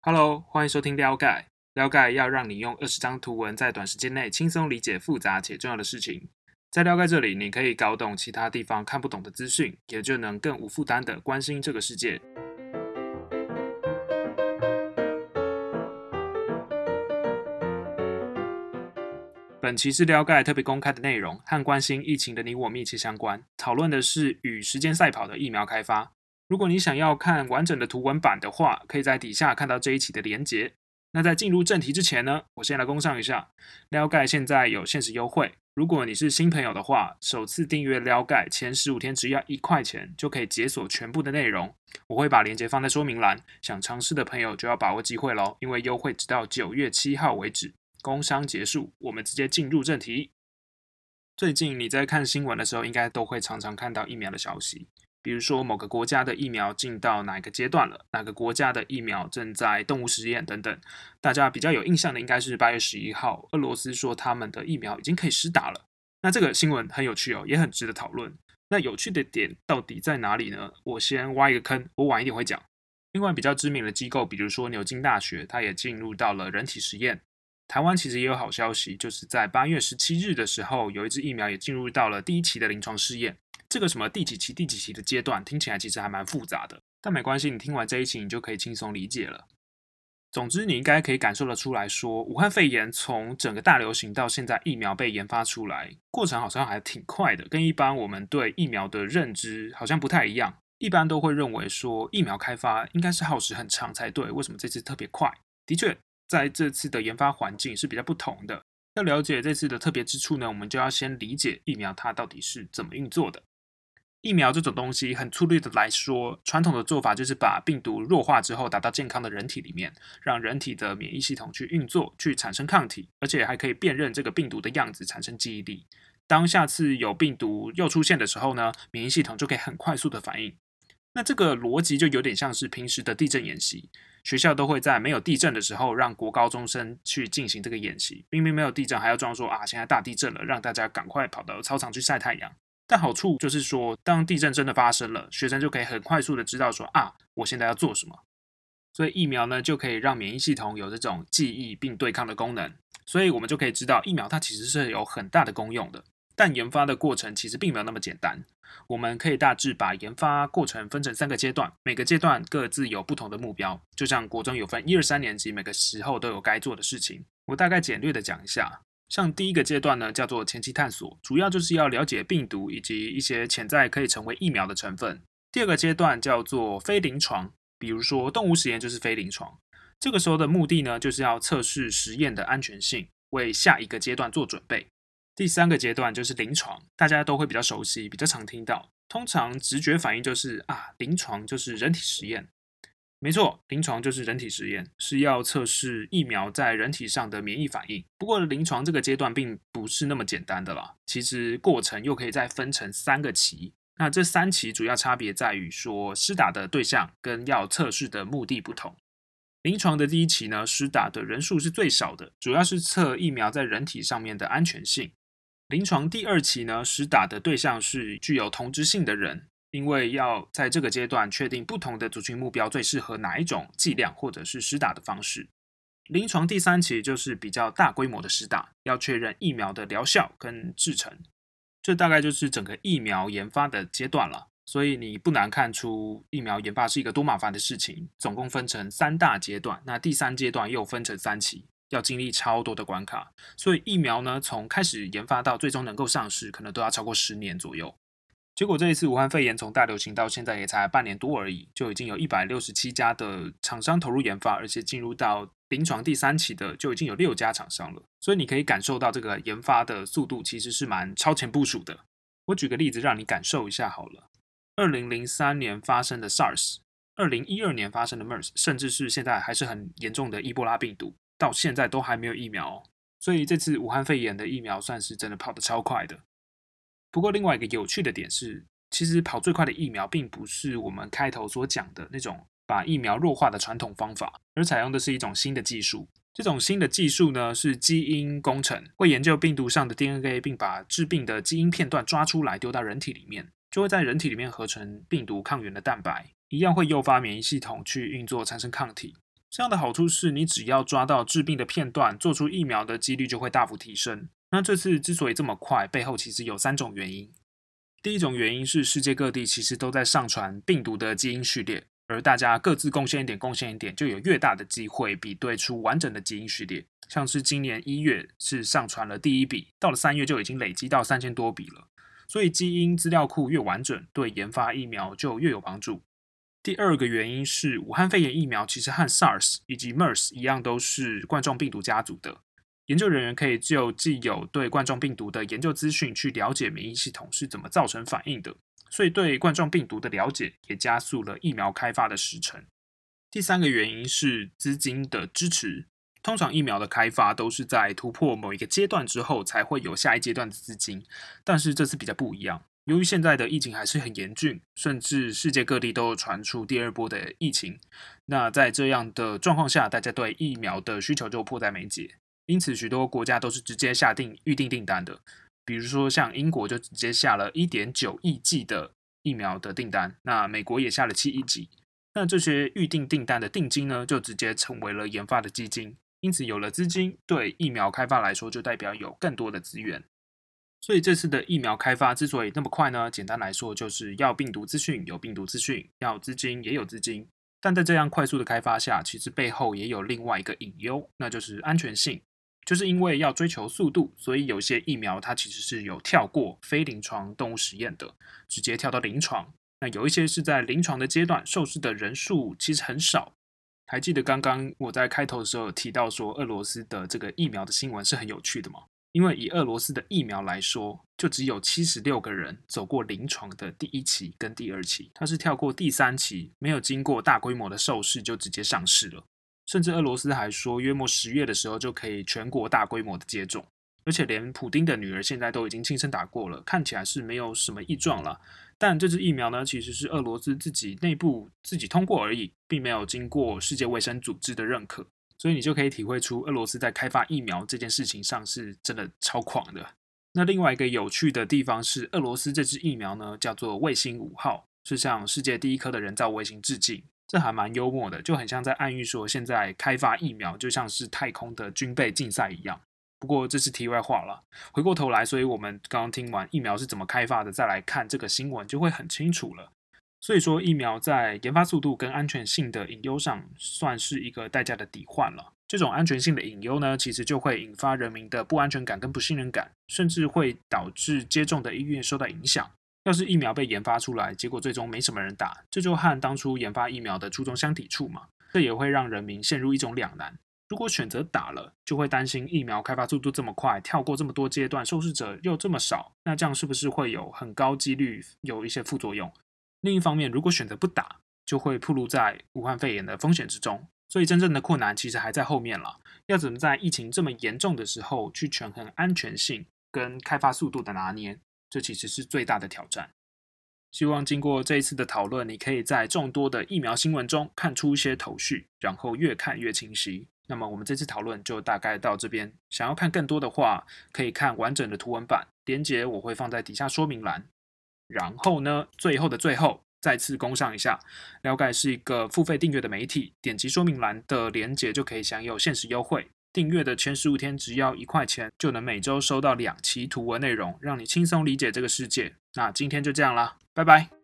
Hello，欢迎收听撩盖。撩盖要让你用二十张图文在短时间内轻松理解复杂且重要的事情。在撩盖这里，你可以搞懂其他地方看不懂的资讯，也就能更无负担的关心这个世界。本期是撩盖特别公开的内容，和关心疫情的你我密切相关。讨论的是与时间赛跑的疫苗开发。如果你想要看完整的图文版的话，可以在底下看到这一期的连结。那在进入正题之前呢，我先来公上一下，撩盖现在有限时优惠。如果你是新朋友的话，首次订阅撩盖前十五天只要一块钱，就可以解锁全部的内容。我会把链接放在说明栏，想尝试的朋友就要把握机会喽，因为优惠直到九月七号为止。工商结束，我们直接进入正题。最近你在看新闻的时候，应该都会常常看到疫苗的消息。比如说某个国家的疫苗进到哪个阶段了，哪个国家的疫苗正在动物实验等等，大家比较有印象的应该是八月十一号，俄罗斯说他们的疫苗已经可以施打了。那这个新闻很有趣哦，也很值得讨论。那有趣的点到底在哪里呢？我先挖一个坑，我晚一点会讲。另外比较知名的机构，比如说牛津大学，它也进入到了人体实验。台湾其实也有好消息，就是在八月十七日的时候，有一支疫苗也进入到了第一期的临床试验。这个什么第几期、第几期的阶段，听起来其实还蛮复杂的，但没关系，你听完这一期，你就可以轻松理解了。总之，你应该可以感受得出来说，武汉肺炎从整个大流行到现在疫苗被研发出来，过程好像还挺快的，跟一般我们对疫苗的认知好像不太一样。一般都会认为说，疫苗开发应该是耗时很长才对，为什么这次特别快？的确，在这次的研发环境是比较不同的。要了解这次的特别之处呢，我们就要先理解疫苗它到底是怎么运作的。疫苗这种东西，很粗略的来说，传统的做法就是把病毒弱化之后打到健康的人体里面，让人体的免疫系统去运作，去产生抗体，而且还可以辨认这个病毒的样子，产生记忆力。当下次有病毒又出现的时候呢，免疫系统就可以很快速的反应。那这个逻辑就有点像是平时的地震演习，学校都会在没有地震的时候让国高中生去进行这个演习，明明没有地震还要装说啊，现在大地震了，让大家赶快跑到操场去晒太阳。但好处就是说，当地震真的发生了，学生就可以很快速的知道说啊，我现在要做什么。所以疫苗呢，就可以让免疫系统有这种记忆并对抗的功能。所以我们就可以知道，疫苗它其实是有很大的功用的。但研发的过程其实并没有那么简单。我们可以大致把研发过程分成三个阶段，每个阶段各自有不同的目标。就像国中有分一二三年级，每个时候都有该做的事情。我大概简略的讲一下。像第一个阶段呢，叫做前期探索，主要就是要了解病毒以及一些潜在可以成为疫苗的成分。第二个阶段叫做非临床，比如说动物实验就是非临床。这个时候的目的呢，就是要测试实验的安全性，为下一个阶段做准备。第三个阶段就是临床，大家都会比较熟悉，比较常听到，通常直觉反应就是啊，临床就是人体实验。没错，临床就是人体实验，是要测试疫苗在人体上的免疫反应。不过，临床这个阶段并不是那么简单的啦。其实过程又可以再分成三个期。那这三期主要差别在于说，施打的对象跟要测试的目的不同。临床的第一期呢，施打的人数是最少的，主要是测疫苗在人体上面的安全性。临床第二期呢，施打的对象是具有同质性的人。因为要在这个阶段确定不同的族群目标最适合哪一种剂量或者是施打的方式。临床第三期就是比较大规模的施打，要确认疫苗的疗效跟制成。这大概就是整个疫苗研发的阶段了。所以你不难看出疫苗研发是一个多麻烦的事情。总共分成三大阶段，那第三阶段又分成三期，要经历超多的关卡。所以疫苗呢，从开始研发到最终能够上市，可能都要超过十年左右。结果这一次武汉肺炎从大流行到现在也才半年多而已，就已经有一百六十七家的厂商投入研发，而且进入到临床第三期的就已经有六家厂商了。所以你可以感受到这个研发的速度其实是蛮超前部署的。我举个例子让你感受一下好了。二零零三年发生的 SARS，二零一二年发生的 MERS，甚至是现在还是很严重的伊波拉病毒，到现在都还没有疫苗。所以这次武汉肺炎的疫苗算是真的跑得超快的。不过，另外一个有趣的点是，其实跑最快的疫苗并不是我们开头所讲的那种把疫苗弱化的传统方法，而采用的是一种新的技术。这种新的技术呢，是基因工程，会研究病毒上的 DNA，并把致病的基因片段抓出来丢到人体里面，就会在人体里面合成病毒抗原的蛋白，一样会诱发免疫系统去运作，产生抗体。这样的好处是你只要抓到致病的片段，做出疫苗的几率就会大幅提升。那这次之所以这么快，背后其实有三种原因。第一种原因是世界各地其实都在上传病毒的基因序列，而大家各自贡献一点，贡献一点，就有越大的机会比对出完整的基因序列。像是今年一月是上传了第一笔，到了三月就已经累积到三千多笔了。所以基因资料库越完整，对研发疫苗就越有帮助。第二个原因是武汉肺炎疫苗其实和 SARS 以及 MERS 一样，都是冠状病毒家族的。研究人员可以就既有对冠状病毒的研究资讯，去了解免疫系统是怎么造成反应的，所以对冠状病毒的了解也加速了疫苗开发的时程。第三个原因是资金的支持。通常疫苗的开发都是在突破某一个阶段之后，才会有下一阶段的资金，但是这次比较不一样。由于现在的疫情还是很严峻，甚至世界各地都传出第二波的疫情，那在这样的状况下，大家对疫苗的需求就迫在眉睫。因此，许多国家都是直接下定预定订单的，比如说像英国就直接下了一点九亿剂的疫苗的订单，那美国也下了七亿剂。那这些预定订单的定金呢，就直接成为了研发的基金。因此，有了资金，对疫苗开发来说，就代表有更多的资源。所以，这次的疫苗开发之所以那么快呢？简单来说，就是要病毒资讯有病毒资讯，要资金也有资金。但在这样快速的开发下，其实背后也有另外一个隐忧，那就是安全性。就是因为要追求速度，所以有些疫苗它其实是有跳过非临床动物实验的，直接跳到临床。那有一些是在临床的阶段，受试的人数其实很少。还记得刚刚我在开头的时候提到说，俄罗斯的这个疫苗的新闻是很有趣的吗？因为以俄罗斯的疫苗来说，就只有七十六个人走过临床的第一期跟第二期，它是跳过第三期，没有经过大规模的受试就直接上市了。甚至俄罗斯还说，约莫十月的时候就可以全国大规模的接种，而且连普丁的女儿现在都已经亲身打过了，看起来是没有什么异状了。但这支疫苗呢，其实是俄罗斯自己内部自己通过而已，并没有经过世界卫生组织的认可，所以你就可以体会出俄罗斯在开发疫苗这件事情上是真的超狂的。那另外一个有趣的地方是，俄罗斯这支疫苗呢，叫做卫星五号，是向世界第一颗的人造卫星致敬。这还蛮幽默的，就很像在暗喻说，现在开发疫苗就像是太空的军备竞赛一样。不过这是题外话了。回过头来，所以我们刚刚听完疫苗是怎么开发的，再来看这个新闻就会很清楚了。所以说，疫苗在研发速度跟安全性的隐忧上，算是一个代价的抵换了。这种安全性的隐忧呢，其实就会引发人民的不安全感跟不信任感，甚至会导致接种的意愿受到影响。要是疫苗被研发出来，结果最终没什么人打，这就和当初研发疫苗的初衷相抵触嘛。这也会让人民陷入一种两难：如果选择打了，就会担心疫苗开发速度这么快，跳过这么多阶段，受试者又这么少，那这样是不是会有很高几率有一些副作用？另一方面，如果选择不打，就会暴露在武汉肺炎的风险之中。所以真正的困难其实还在后面了。要怎么在疫情这么严重的时候去权衡安全性跟开发速度的拿捏？这其实是最大的挑战。希望经过这一次的讨论，你可以在众多的疫苗新闻中看出一些头绪，然后越看越清晰。那么我们这次讨论就大概到这边。想要看更多的话，可以看完整的图文版，连接我会放在底下说明栏。然后呢，最后的最后，再次攻上一下，了解是一个付费订阅的媒体，点击说明栏的连接就可以享有限时优惠。订阅的前十五天只要一块钱，就能每周收到两期图文内容，让你轻松理解这个世界。那今天就这样啦，拜拜。